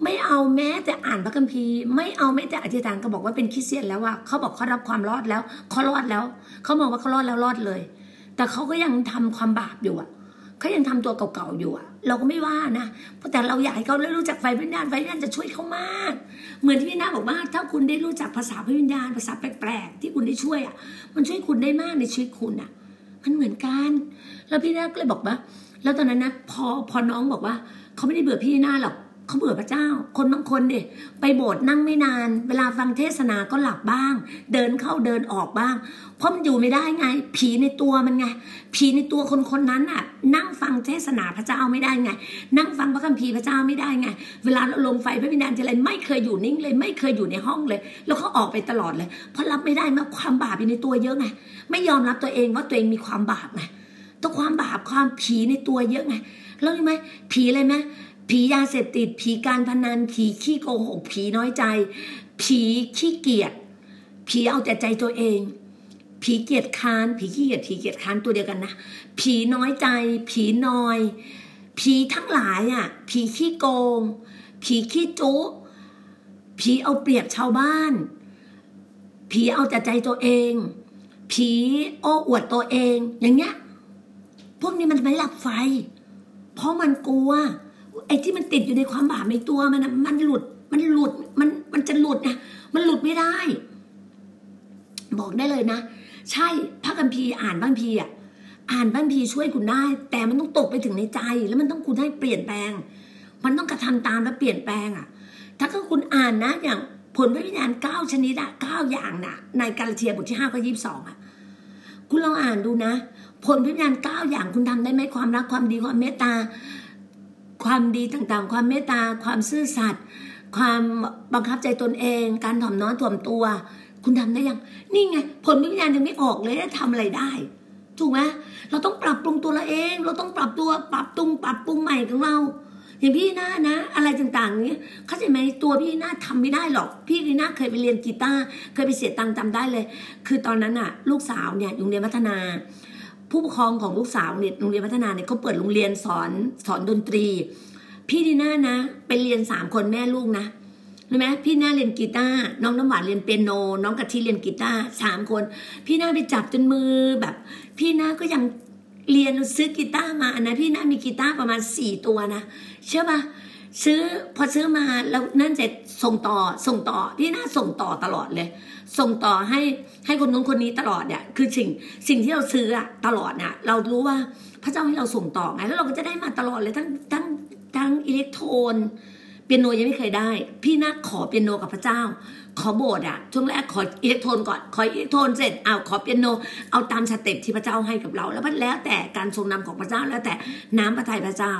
A: ไม่เอาแม้แต่อ่านพระคัมภีร์ ไม่เอาแม้แต่อธิษฐานก็บอกว่าเป็นคริสเตียนแล้วว่าเขาบอกเขารับความรอดแล้วเขารอดแล้วเขามองว่าเขารอดแล้วรอดเลย แต่เขาก็ยังทำความบาปอยู่อะเขายังทำตัวเก่าๆอยู่อะเราก็ไม่ว่านะแต่เราอยากให้เขาได้รู้จักไฟวิญญาณไฟวิญญาณจะช่วยเขามาก เหมือนที่พี่นาบอกว่าถ้าคุณได้รู้จักภาษาพระวิญญาณภาษาแปลกๆที่คุณได้ช่วยอะมันช่วยคุณได้มากในชีวิตคุณอะ มันเหมือนกัน แล้วพี่นาก็เลยบอกว่า แล้วตอนนั้นนะพอพอน้องบอกว่า เขาไม่ได้เบื่อพี่นาหรอก เขาเบื่อพระเจ้า คนบางคนเด็ไปโบสถ์นั่งไม่นาน เวลาฟังเทศนาก็หลับบ้าง เดินเข้าเดินออกบ้าง เพราะมันอยู่ไม่ได้ไง ผีในตัวมันไง ผีในตัวคนคนนั้นอะ นั่งฟังเทศนาพระเจ้าไม่ได้ไง นั่งฟังพระคัมภีร์พระเจ้าไม่ได้ไง เวลาเราลงไฟพระวิญญาณจะอะไรไม่เคยอยู่นิ่งเลย ไม่เคยอยู่ในห้องเลย แล้วเขาออกไปตลอดเลย เพราะรับไม่ได้มาความบาปอยู่ในตัวเยอะไง ไม่ยอมรับตัวเองว่าตัวเองมีความบาปไงตัวความบาปความผีในตัวเยอะไงแล้วรู้ไหมผีอะไรไหม ผียาเสพติด ผีการพนัน ผีขี้โกหก ผีน้อยใจ ผีขี้เกียจ ผีเอาแต่ใจตัวเอง ผีเกียจค้าน ผีขี้เกียจ ผีเกียจค้านตัวเดียวกันนะ ผีน้อยใจ ผีนอย ผีทั้งหลายอะ ผีขี้โกง ผีขี้จุ ผีเอาเปรียบชาวบ้าน ผีเอาแต่ใจตัวเอง ผีโอ้อวดตัวเอง อย่างเงี้ย พวกนี้มันไม่หลับไฟ เพราะมันกลัว ไอ้ที่มันติดอยู่ในความบาปในตัวมันมันหลุด มันหลุด มันมันจะหลุดนะมันหลุดไม่ได้ บอกได้เลยนะ ใช่พระคัมภีร์อ่านบางพีอะอ่านบางพีช่วยคุณได้ แต่มันต้องตกไปถึงในใจ แล้วมันต้องคุณให้เปลี่ยนแปลง มันต้องกระทำตามแล้วเปลี่ยนแปลงอะ ถ้าคุณอ่านนะ อย่างผลพระวิญญาณเก้าชนิดอะเก้าอย่างน่ะ ในกาลเทียบทที่ห้าข้อยี่สิบสองอะคุณลองอ่านดูนะ ผลพระวิญญาณเก้าอย่างคุณทำได้ไหมความรักความดีความเมตตา ความดีต่างๆ ความเมตตา ความซื่อสัตย์ความบังคับใจตนเอง การถ่อมน้อมถ่อมตัว คุณทำได้ยังนี่ไงผลวิญญาณยังไม่ออกเลยจะทำอะไรได้ถูกไหมเราต้องปรับปรุงตัวเราเอง เราต้องปรับตัวปรับปรุงปรับปรุงใหม่ของเรา อย่างพี่หน้านะ อะไรต่างๆเนี้ยเข้าใจไหมตัวพี่หน้าทำไม่ได้หรอก พี่พี่หน้าเคยไปเรียนกีตาร์เคยไปเสียตังค์จำได้เลย คือตอนนั้นอะลูกสาวเนี่ยโรงเรียนพัฒนา ผู้ปกครองของลูกสาวเนี่ยโรงเรียนพัฒนาเนี่ยเขาเปิดโรงเรียนสอนสอนดนตรี พี่ดีน่านะไปเรียนสามคนแม่ลูกนะรู้ไหมพี่หน่าเรียนกีตาร์น้องน้ำหวานเรียนเปียโน น้องกะทิเรียนกีตาร์สามคน พี่หน่าไปจับจนมือแบบ พี่หน่าก็ยังเรียนซื้อกีตาร์มานะพี่หน่ามีกีตาร์ประมาณสี่ตัวนะเชื่อปะ ซื้อพอซื้อมาแล้วนั่นเสร็จส่งต่อส่งต่อพี่นาส่งต่อตลอดเลย ส่งต่อให้ให้คนนู้นคนนี้ตลอดเนี่ยคือสิ่งสิ่งที่เราซื้ออะตลอดน่ะเรารู้ว่าพระเจ้าให้เราส่งต่อไงแล้วเราก็จะได้มาตลอดเลยทั้งทั้งทั้งอิเล็กโทรนเปียโนยังไม่เคยได้ พี่นาขอเปียโนกับพระเจ้า ขอโบสถ์อะช่วงแรกขออิเล็กโทรนก่อนขออิเล็กโทรนเสร็จเอาขอเปียโนเอาตามสเต็ปที่พระเจ้าให้กับเรา แล้วแล้วแต่การทรงนำของพระเจ้าแล้วแต่น้ำพระทัยพระเจ้า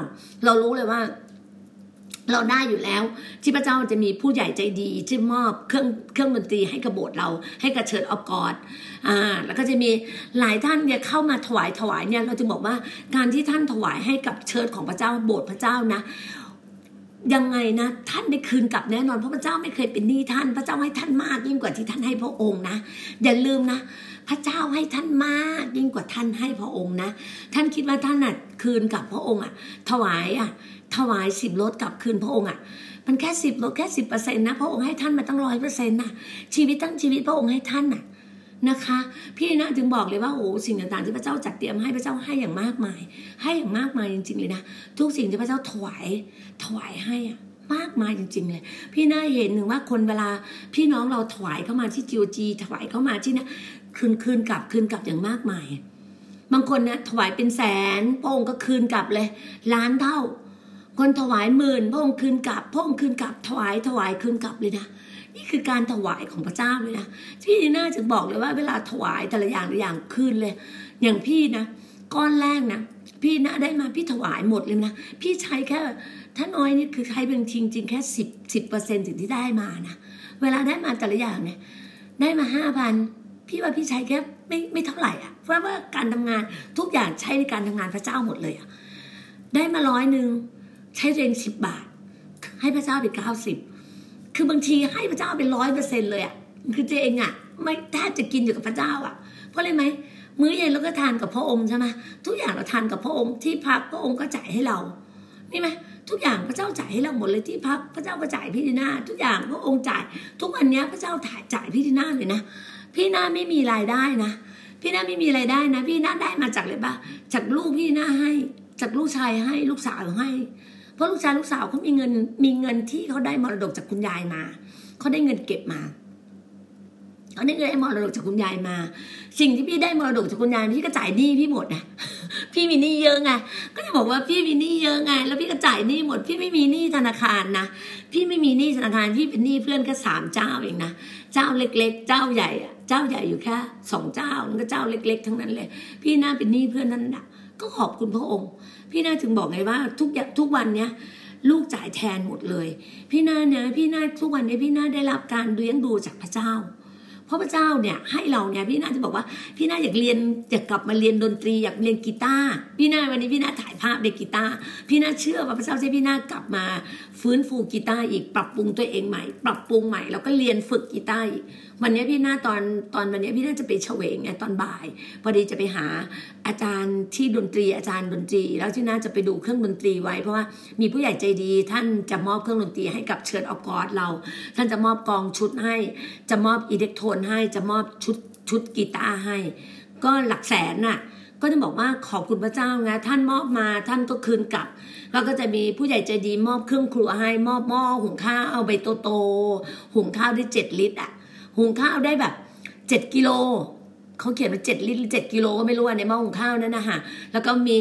A: เรารู้เลยว่า เราได้อยู่แล้วที่พระเจ้าจะมีผู้ใหญ่ใจดีที่มอบเครื่องเครื่องดนตรีให้กระโบสเราให้กระเชิดออกกอดอ่าแล้วก็จะมีหลายท่านเนี่ยเข้ามาถวายถวายเนี่ยเราจะบอกว่าการที่ท่านถวายให้กับเชิดของพระเจ้าโบสถ์พระเจ้านะยังไงนะท่านได้คืนกลับแน่นอนเพราะพระเจ้าไม่เคยเป็นหนี้ท่าน พระเจ้าให้ท่านมากยิ่งกว่าที่ท่านให้พระองค์นะอย่าลืมนะพระเจ้าให้ท่านมากยิ่งกว่าท่านให้พระองค์นะ ท่านคิดว่าท่านน่ะคืนกับพระองค์อะ ถวายอะ ถวายสิบรถกลับคืนพระองค์อะมันแค่สิบรถแค่สิบเปอร์เซ็นต์นะพระองค์ให้ท่านมาตั้งร้อยเปอร์เซ็นต์นะชีวิตตั้งชีวิตพระองค์ให้ท่านน่ะนะคะ พี่นะถึงบอกเลยว่าโอ้สิ่งต่างๆที่พระเจ้าจัดเตรียมให้พระเจ้าให้อย่างมากมาย ให้อย่างมากมายจริงๆเลยนะทุกสิ่งที่พระเจ้าถวายถวายให้อะมากมายจริง ๆ เลย พี่น่าเห็นหนึ่งว่าคนเวลาพี่น้องเราถวายเข้ามาที่จีโอจีถวายเข้ามาที่นี่คืนคืนกลับคืนกลับอย่างมากมาย บางคนนะถวายเป็นแสนพระองค์ก็คืนกลับเลยล้านเท่า คนถวายหมื่นพระองค์คืนกลับพระองค์คืนกลับถวายถวายคืนกลับเลยนะนี่คือการถวายของพระเจ้าเลยนะพี่น่าจะบอกเลยว่าเวลาถวายแต่ละอย่างแต่ละอย่างคืนเลย อย่างพี่นะก้อนแรกนะพี่นะได้มาพี่ถวายหมดเลยนะพี่ใช้แค่ถ้าน้อยนี่คือใช้เป็นจริงจริงแค่สิบสิบเปอร์เซ็นต์สิ่งที่ได้มานะเวลาได้มาแต่ละอย่างเนี่ยได้มาห้าพันพี่ว่าพี่ใช้แค่ไม่ไม่เท่าไหร่อะเพราะว่าการทำงานทุกอย่างใช้ในการทำงานพระเจ้าหมดเลยอะได้มาร้อยหนึ่ง ใช้เองสิบบาท ให้พระเจ้าไปเก้าสิบคือบางทีให้พระเจ้าเป็นร้อยเปอร์เซ็นเลยอะคือเจเองอะไม่แทบจะกินอยู่กับพระเจ้าอะเพราะอะไรไหมมื้อเย็นเราก็ทานกับพระองค์ใช่ไหมทุกอย่างเราทานกับพระองค์ที่พักพระองค์ก็จ่ายให้เรานี่ไหมทุกอย่างพระเจ้าจ่ายให้เราหมดเลยที่พักพระเจ้าก็จ่ายพี่ดีนาทุกอย่างพระองค์จ่าย ทุกวันนี้พระเจ้าถ่ายจ่ายพี่ดีนาเลยนะพี่นาไม่มีรายได้นะพี่นาไม่มีรายได้นะ พี่นาได้มาจากเลยปะจากลูกพี่นาให้ จากลูกชายให้ลูกสาวให้ เพราะลูกชายลูกสาวเขามีเงินมีเงินที่เขาได้มรดกจากคุณยายมาเขาได้เงินเก็บมาเขาได้เงินมรดกจากคุณยายมา สิ่งที่พี่ได้มรดกจากคุณยายพี่ก็จ่ายหนี้พี่หมดนะพี่มีหนี้เยอะไงก็จะบอกว่าพี่มีหนี้เยอะไง แล้วพี่ก็จ่ายหนี้หมด พี่ไม่มีหนี้ธนาคารนะพี่ไม่มีหนี้ธนาคารพี่เป็นหนี้เพื่อนแค่สามเจ้าเองนะเจ้าเล็ก ๆ เจ้าใหญ่อะเจ้าใหญ่อยู่แค่สองเจ้าแล้วก็เจ้าเล็ก ๆ ทั้งนั้นเลย พี่น่าเป็นหนี้เพื่อนนั่นแหละ ก็ขอบคุณพระองค์ พี่นาถึงบอกไงว่าทุกทุกวันเนี้ยลูกจ่ายแทนหมดเลย พี่นาเนี่ยพี่นาทุกวันนี้พี่นาได้รับการเลี้ยงดูจากพระเจ้าเพราะพระเจ้าเนี่ยให้เราเนี่ยพี่นาจะบอกว่าพี่นาอยากเรียนอยากกลับมาเรียนดนตรีอยากเรียนกีตาร์พี่นาวันนี้พี่นาถ่ายภาพเด็กกีตาร์พี่นาเชื่อว่าพระเจ้าจะพี่นากลับมาฟื้นฟูกีตาร์อีกปรับปรุงตัวเองใหม่ ปรับปรุงใหม่แล้วก็เรียนฝึกกีตาร์อีก วันนี้พี่นาตอนตอนวันนี้พี่นาจะไปเฉวงไงตอนบ่าย พอดีจะไปหาอาจารย์ที่ดนตรีอาจารย์ดนตรี แล้วที่น่าจะไปดูเครื่องดนตรีไว้ เพราะว่ามีผู้ใหญ่ใจดี ท่านจะมอบเครื่องดนตรีให้กับเชิญออกอดเรา ท่านจะมอบกองชุดให้ จะมอบอิเล็กโทรนให้จะมอบชุดชุดกีตาร์ให้ ก็หลักแสนน่ะก็จะบอกว่าขอบคุณพระเจ้าไงท่านมอบมาท่านก็คืนกลับ แล้วก็จะมีผู้ใหญ่ใจดีมอบเครื่องครัวให้มอบหม้อหุงข้าวเอาใบโตโตหุงข้าวได้เจ็ดลิตรอะ หุงข้าวได้แบบเจ็ดกิโลเขาเขียนว่าเจ็ดลิตรเจ็ดกิโลก็ไม่รู้ในหม้อหุงข้าวนั่นนะคะแล้วก็มี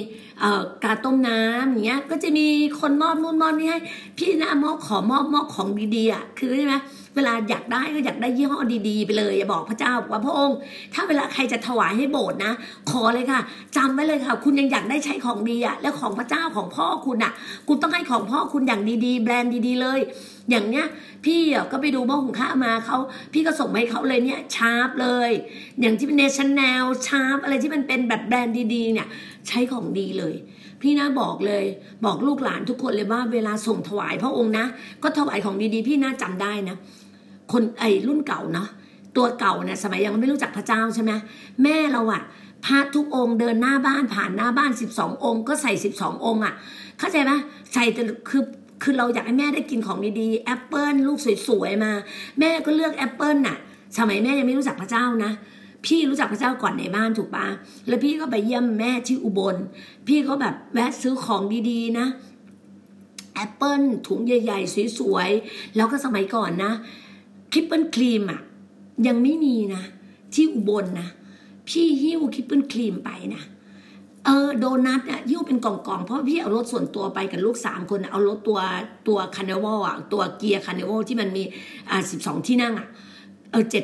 A: กาต้มน้ำอย่างเงี้ย ก็จะมีคนมอบนู่นมอบนี่ให้ พี่นะมอบขอมอบมอบของดีๆอะคือใช่ไหม เวลาอยากได้ก็อยากได้ยี่ห้อดีๆ ไปเลยอย่าบอกพระเจ้าบอกว่าพระองค์ ถ้าเวลาใครจะถวายให้โบสถ์นะ ขอเลยค่ะจำไว้เลยค่ะ คุณยังอยากได้ใช้ของดีอะแล้วของพระเจ้าของพ่อคุณอะคุณต้องให้ของพ่อคุณอย่างดีๆ แบรนด์ดีๆเลย อย่างเนี้ย พี่ก็ไปดูหม้อหุงข้ามาเขาพี่ก็ส่งให้เขาเลยเนี่ยชาร์ปเลย อย่างที่เป็น National Sharp อะไรที่มันเป็นแบบแบรนด์ดีๆ เนี่ย ใช้ของดีเลยพี่นะบอกเลยบอกลูกหลานทุกคนเลยว่าเวลาส่งถวายพระองค์นะ ก็ถวายของดีๆ พี่น่าจำได้นะ คนไอ้รุ่นเก่าเนาะตัวเก่าเนี่ยสมัยยังไม่รู้จักพระเจ้าใช่ไหมแม่เราอะพระทุกองค์เดินหน้าบ้านผ่านหน้าบ้านสิบสององค์ ก็ใส่สิบสององค์อะเข้าใจไหมใส่แต่คือคือเราอยากให้แม่ได้กินของดีๆแอปเปิลลูกสวยๆมา แม่ก็เลือกแอปเปิลน่ะ สมัยแม่ยังไม่รู้จักพระเจ้านะ พี่รู้จักพระเจ้าก่อนในบ้านถูกปะแล้วพี่ก็ไปเยี่ยมแม่ที่อุบล พี่ก็แบบแวะซื้อของดีๆนะแอปเปิลถุงใหญ่ ๆ สวยๆแล้วก็สมัยก่อนนะ Krispy Kreme อะยังไม่มีนะ ที่อุบลนะพี่หิ้ว Krispy Kreme ไปนะเออโดนัทอะหิ้วเป็นกล่องๆ เพราะพี่เอารถส่วนตัวไปกับลูกสามคนเอารถตัวตัว Carnival อะตัว Kia Carnival ที่มันมีอ่าสิบสองที่นั่งอะ เออเจ็ด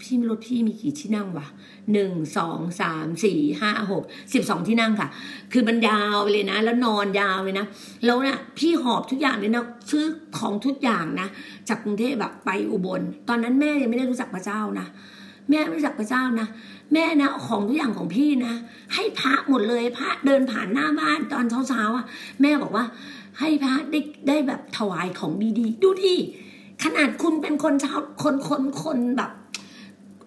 A: พี่รถพี่มีกี่ที่นั่งวะหนึ่งสองสามสี่ห้าหกสิบสองที่นั่งค่ะ คือมันยาวไปเลยนะ แล้วนอนยาวเลยนะแล้วเนี่ยพี่หอบทุกอย่างเลยนะซื้อของทุกอย่างนะจากกรุงเทพแบบไปอุบล ตอนนั้นแม่ยังไม่ได้รู้จักพระเจ้านะแม่ไม่รู้จักพระเจ้านะแม่นะของทุกอย่างของพี่นะ ให้พระหมดเลยพระเดินผ่านหน้าบ้านตอนเช้าๆอะ แม่บอกว่าให้พระได้ได้แบบถวายของดีๆ ดูดิ ขนาดคุณเป็นคนชาวคนคนคนแบบ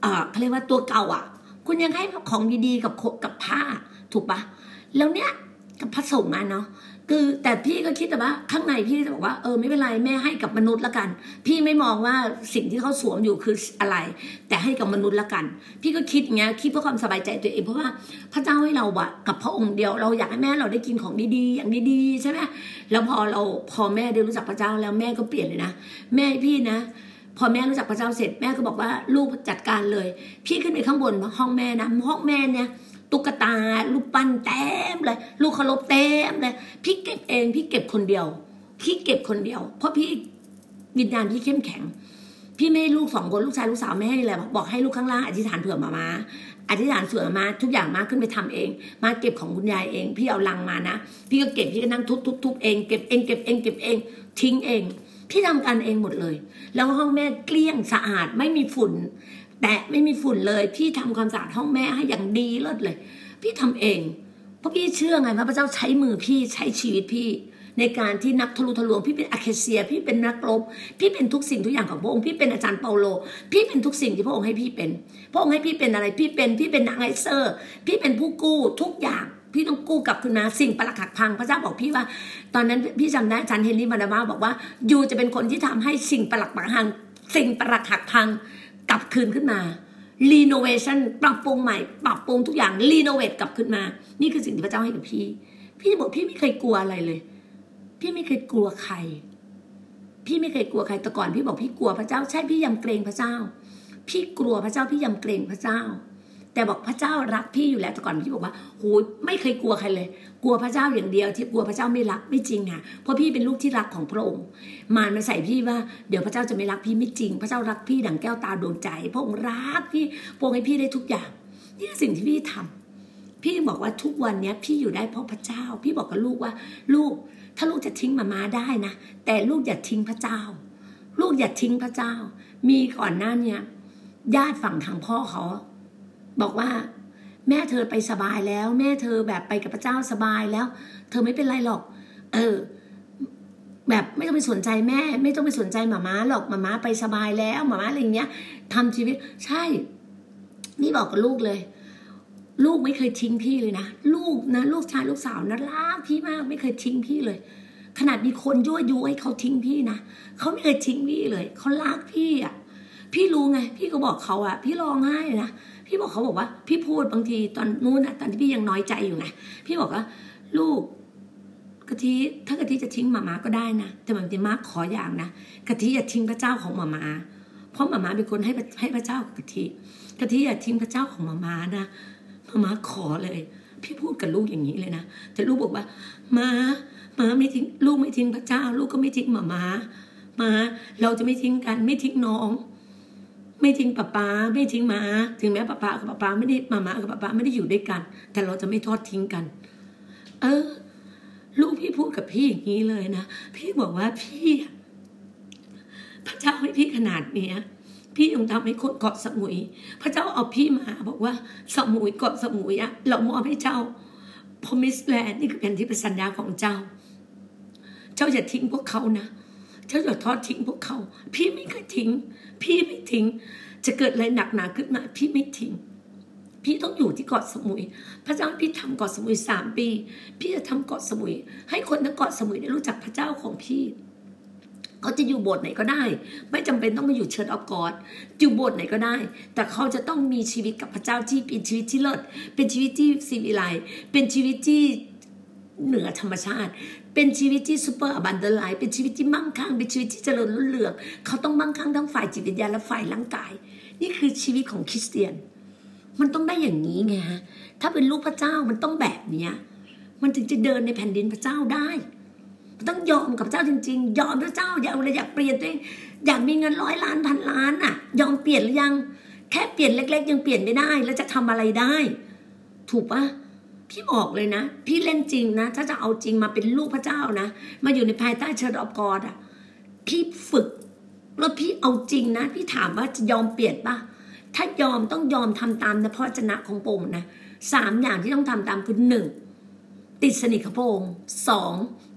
A: อ่าเขาเรียกว่าตัวเก่าอะ คุณยังให้ของดีๆกับกับผ้า ถูกปะแล้วเนี้ยกับพระสงฆ์อะเนาะ คือแต่พี่ก็คิดแต่ว่าข้างในพี่จะบอกว่าเออไม่เป็นไรแม่ให้กับมนุษย์ละกัน พี่ไม่มองว่าสิ่งที่เขาสวมอยู่คืออะไร แต่ให้กับมนุษย์ละกัน พี่ก็คิดอย่างเงี้ยคิดเพื่อความสบายใจตัวเองเพราะว่าพระเจ้าให้เราอะกับพระองค์เดียวเราอยากให้แม่เราได้กินของดีๆ อย่างดีๆใช่ไหมแล้วพอเราพอแม่ได้รู้จักพระเจ้าแล้วแม่ก็เปลี่ยนเลยนะแม่พี่นะพอแม่รู้จักพระเจ้าเสร็จแม่ก็บอกว่าลูกจัดการเลย พี่ขึ้นไปข้างบนห้องแม่นะห้องแม่เนี่ย ตุ๊กตาลูกปั้นเต็มเลย ลูกเคารพเต็มเลย พี่เก็บเองพี่เก็บคนเดียว พี่เก็บคนเดียว เพราะพี่วิญญาณพี่เข้มแข็ง พี่ไม่ให้ลูกสองคนลูกชายลูกสาวไม่ให้เลยบอกให้ลูกข้างล่างอธิษฐานเผื่อมามาอธิษฐานเผื่อมาทุกอย่างมาขึ้นไปทำเอง มาเก็บของคุณยายเอง พี่เอาลังมานะ พี่ก็เก็บพี่ก็นั่งทุบทุบทุบเองเก็บเองเก็บเองเก็บเอง ทิ้งเอง พี่ทำการเองหมดเลย แล้วห้องแม่เกลี้ยงสะอาดไม่มีฝุ่น แต่ไม่มีฝุ่นเลย พี่ทำความสะอาดห้องแม่ให้อย่างดีเลิศเลย พี่ทำเอง เพราะพี่เชื่อไงว่าพระเจ้าใช้มือพี่ใช้ชีวิตพี่ ในการที่นักทะลุทะลวง พี่เป็นอะเคเซีย พี่เป็นนักรบ พี่เป็นทุกสิ่งทุกอย่างของพระองค์ พี่เป็นอาจารย์เปาโล พี่เป็นทุกสิ่งที่พระองค์ให้พี่เป็น พระองค์ให้พี่เป็นอะไร พี่เป็น พี่เป็นนางเอสเธอร์ พี่เป็นผู้กู้ทุกอย่างพี่ต้องกู้กลับคืนมาสิ่งประหลักหักพังพระเจ้าบอกพี่ว่า ตอนนั้นพี่จำได้อาจารย์เฮนรี่มาดามาบอกว่า you จะเป็นคนที่ทำให้สิ่งประหลักหักพัง สิ่งประหลักหักพัง กลับคืนขึ้นมา renovation ปรับปรุงใหม่ ปรับปรุงทุกอย่าง renovate กลับขึ้นมา นี่คือสิ่งที่พระเจ้าให้กับพี่ พี่บอกพี่ไม่เคยกลัวอะไรเลย พี่ไม่เคยกลัวใคร พี่ไม่เคยกลัวใครแต่ก่อนพี่บอกพี่กลัวพระเจ้า ใช่พี่ยำเกรงพระเจ้า พี่กลัวพระเจ้าพี่ยำเกรงพระเจ้า แต่บอกพระเจ้ารักพี่อยู่แล้วแต่ก่อนพี่บอกว่าโหไม่เคยกลัวใครเลย กลัวพระเจ้าอย่างเดียว ที่กลัวพระเจ้าไม่รักไม่จริงค่ะเพราะพี่เป็นลูกที่รักของพระองค์มารมาใส่พี่ว่าเดี๋ยวพระเจ้าจะไม่รักพี่ไม่จริง พระเจ้ารักพี่ดังแก้วตาดวงใจ พระองค์รักพี่พระองค์ให้พี่ได้ทุกอย่างนี่คือสิ่งที่พี่ทำพี่บอกว่าทุกวันนี้พี่อยู่ได้เพราะพระเจ้า พี่บอกกับลูกว่า ลูกถ้าลูกจะทิ้งมามาได้นะ แต่ลูกอย่าทิ้งพระเจ้า ลูกอย่าทิ้งพระเจ้า มีก่อนหน้านี้ญาติฝั่งทางพ่อเขา บอกว่า แม่เธอไปสบายแล้ว แม่เธอแบบไปกับพระเจ้าสบายแล้ว เธอไม่เป็นไรหรอก เออ แบบไม่ต้องไปสนใจแม่ ไม่ต้องไปสนใจหมาม้าหรอกหมาม้าไปสบายแล้วหมาม้าอะไรเงี้ยทำชีวิต ใช่ นี่บอกกับลูกเลย ลูกไม่เคยทิ้งพี่เลยนะลูกนะลูกชายลูกสาวนะรักพี่มากไม่เคยทิ้งพี่เลยขนาดมีคนยั่วยุให้เขาทิ้งพี่นะเขาไม่เคยทิ้งพี่เลย เขารักพี่อะ พี่รู้ไง พี่ก็บอกเขาอะ พี่ร้องไห้นะ พี่บอกเขาบอกว่า พี่พูดบางทีตอนนู้นอะตอนที่พี่ยังน้อยใจอยู่ไงพี่บอกว่า ลูกกะทิถ้ากะทิจะทิ้งหมามาก็ได้นะแต่บางทีมาขออย่างนะกะทิอย่าทิ้งพระเจ้าของหมามาเพราะหมามาเป็นคนให้ให้พระเจ้ากับกะทิกะทิอย่าทิ้งพระเจ้าของหมามานะหมามาขอเลย พี่พูดกับลูกอย่างนี้เลยนะแต่ลูกบอกว่ามามาไม่ทิ้งลูกไม่ทิ้งพระเจ้า ลูกก็ไม่ทิ้งหมามามาเราจะไม่ทิ้งกันไม่ทิ้งน้อง ไม่ทิ้งป้าป้าไม่ทิ้งมาถึงแม้ป้าป้ากับป้าป้าไม่ได้มามากับป้าป้าไม่ได้อยู่ด้วยกัน แต่เราจะไม่ทอดทิ้งกัน เออ ลูกพี่พูดกับพี่อย่างนี้เลยนะพี่บอกว่าพี่ พระเจ้าให้พี่ขนาดเนี้ยพี่ยังทำให้คนเกาะสมุย พระเจ้าเอาพี่มา บอกว่าสมุยเกาะสมุยอะเรามอบให้เจ้าพมิสแลนด์นี่คือแผ่นที่ป็นสัญญาของเจ้า เจ้าอย่าทิ้งพวกเขานะเจ้าอย่าทอดทิ้งพวกเขา พี่ไม่เคยทิ้ง พี่ไม่ทิ้ง จะเกิดอะไรหนักหนาขึ้นมา พี่ไม่ทิ้ง พี่ต้องอยู่ที่เกาะสมุย พระเจ้าพี่ทำเกาะสมุยสามปี พี่จะทำเกาะสมุย ให้คนทั้งเกาะสมุยได้รู้จักพระเจ้าของพี่เขาจะอยู่โบสถ์ไหนก็ได้ ไม่จำเป็นต้องมาอยู่ Church of God อยู่โบสถ์ไหนก็ได้ แต่เขาจะต้องมีชีวิตกับพระเจ้าที่เป็นชีวิตที่เลิศเป็นชีวิตที่ศิวิไลซ์เป็นชีวิตที่เหนือธรรมชาติ เป็นชีวิตที่ super abundant life เป็นชีวิตที่มั่งคั่ง เป็นชีวิตที่เจริญรุ่งเรือง เขาต้องมั่งคั่งทั้งฝ่ายจิตวิญญาณและฝ่ายร่างกาย นี่คือชีวิตของคริสเตียน มันต้องได้อย่างนี้ไงฮะ ถ้าเป็นลูกพระเจ้ามันต้องแบบเนี้ย มันถึงจะเดินในแผ่นดินพระเจ้าได้ต้องยอมกับพระเจ้าจริง ๆ ยอมพระเจ้า อยากอะไรอยากเปลี่ยนตัวเอง อยากมีเงินร้อยล้านพันล้านอะ ยอมเปลี่ยนหรือยัง แค่เปลี่ยนเล็ก ๆ ยังเปลี่ยนไม่ได้ แล้วจะทำอะไรได้ ถูกปะ พี่บอกเลยนะ พี่เล่นจริงนะ ถ้าจะเอาจริงมาเป็นลูกพระเจ้านะ มาอยู่ในภายใต้เชิดออกกอดอะ พี่ฝึก แล้วพี่เอาจริงนะ พี่ถามว่าจะยอมเปลี่ยนปะถ้ายอมต้องยอมทำตามนะพระชนะของพระองนะสามอย่างที่ต้องทำตามคือหนึ่งติดสนิทกับพระองค์สอง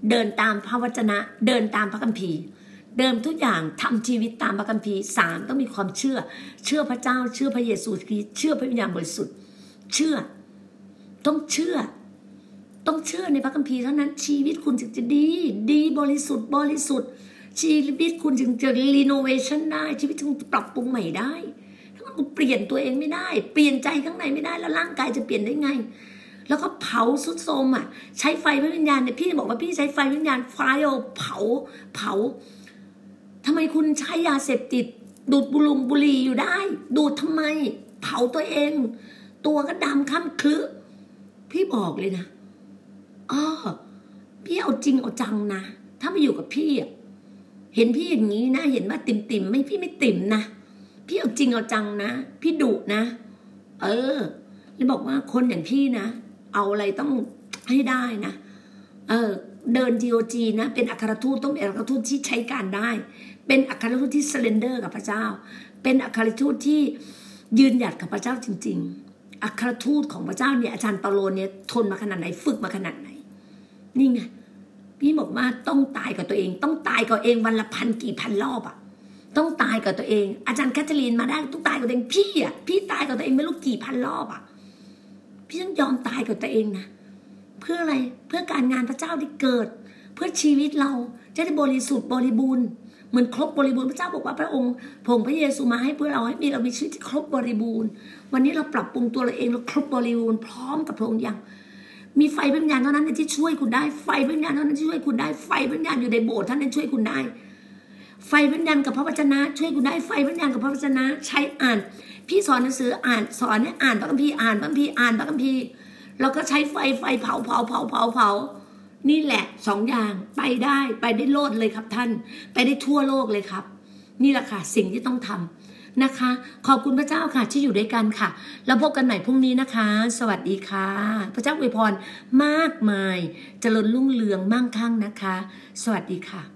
A: เดินตามพระวจนะ เดินตามพระคัมภีร์ เดิมทุกอย่างทำชีวิตตามพระคัมภีร์สามต้องมีความเชื่อ เชื่อพระเจ้า เชื่อพระเยซูคริสต์เชื่อพระวิญญาณบริสุทธิ์ เชื่อ ต้องเชื่อ ต้องเชื่อในพระคัมภีร์เท่านั้นชีวิตคุณจึงจะดี ดีบริสุทธิ์บริสุทธิ์ ชีวิตคุณจึงจะรีโนเวชันได้ชีวิตคุณปรับปรุงใหม่ได้ ถ้าคุณเปลี่ยนตัวเองไม่ได้ เปลี่ยนใจข้างในไม่ได้แล้วร่างกายจะเปลี่ยนได้ไง แล้วก็เผาสุดโทมอะ ใช้ไฟวิญญาณเนี่ยพี่บอกว่าพี่ใช้ไฟวิญญาณไฟเอาเผาเผาทำไมคุณใช้ยาเสพติด ดูดบุหรุงบุหรี่อยู่ได้ ดูดทำไม เผาตัวเอง ตัวก็ดำค้ำคลึ พี่บอกเลยนะอ๋อพี่เอาจริงเอาจังนะ ถ้ามาอยู่กับพี่อะเห็นพี่อย่างนี้นะ เห็นว่าติ๋มติ๋มไม่พี่ไม่ติ๋มนะพี่เอาจริงเอาจังนะ พี่ดุนะ เออ แล้วบอกว่าคนอย่างพี่นะ เอาอะไรต้องให้ได้นะ เออ เดิน GOG นะ เป็นอัครทูตต้องเป็นอัครทูตที่ใช้การได้ เป็นอัครทูตที่ surrender กับพระเจ้า เป็นอัครทูตที่ยืนหยัดกับพระเจ้าจริง ๆ อัครทูตของพระเจ้าเนี่ยอาจารย์เปาโลเนี่ยทนมาขนาดไหนฝึกมาขนาดไหน นี่ไงพี่บอกว่าต้องตายกับตัวเอง ต้องตายกับเองวันละพันกี่พันรอบอะต้องตายกับตัวเอง อาจารย์แคทเธอรีนมาได้ต้องตายกับตัวเองพี่อะพี่ตายกับตัวเองไม่รู้กี่พันรอบอะพี่ต้องยอมตายกับตัวเองนะเพื่ออะไรเพื่อการงานพระเจ้าที่เกิด เพื่อชีวิตเราจะได้บริสุทธิ์บริบูรณ์ มือนครบบริบูรณ์พระเจ้าบอกว่าพระองค์พระองพระเยซูมาให้เพื่อเราให้มีเรามีชีวิตที่ครบบริบูรณ์ วันนี้เราปรับปรุงตัวเราเองเราครบบริบูรณ์พร้อมกับพระองค์อย่างมีไฟวิญญาณเท่านั้นที่ช่วยคุณได้ไฟวิญญาณเท่านั้นที่ช่วยคุณได้ไฟวิญญาณอยู่ในโบสถ์ท่านั้นช่วยคุณได้ ไฟวิญญาณกับพระวจนะ ช่วยคุณได้ไฟวิญญาณกับพระวจนะ ใช้อ่าน พี่สอนหนังสืออ่านสอนเนี่ยอ่านพระคัมภีร์อ่านพระคัมภีร์อ่านพระคัมภีร์เราก็ใช้ไฟไฟเผาเผาเผาเผาเผา นี่แหละสองอย่างไปได้ไปได้โลดเลยครับท่าน ไปได้ทั่วโลกเลยครับ นี่แหละค่ะสิ่งที่ต้องทำนะคะ ขอบคุณพระเจ้าค่ะที่อยู่ด้วยกันค่ะ แล้วพบกันใหม่พรุ่งนี้นะคะ สวัสดีค่ะ พระเจ้าอวยพรมากมายเจริญรุ่งเรืองมั่งคั่งนะคะ สวัสดีค่ะ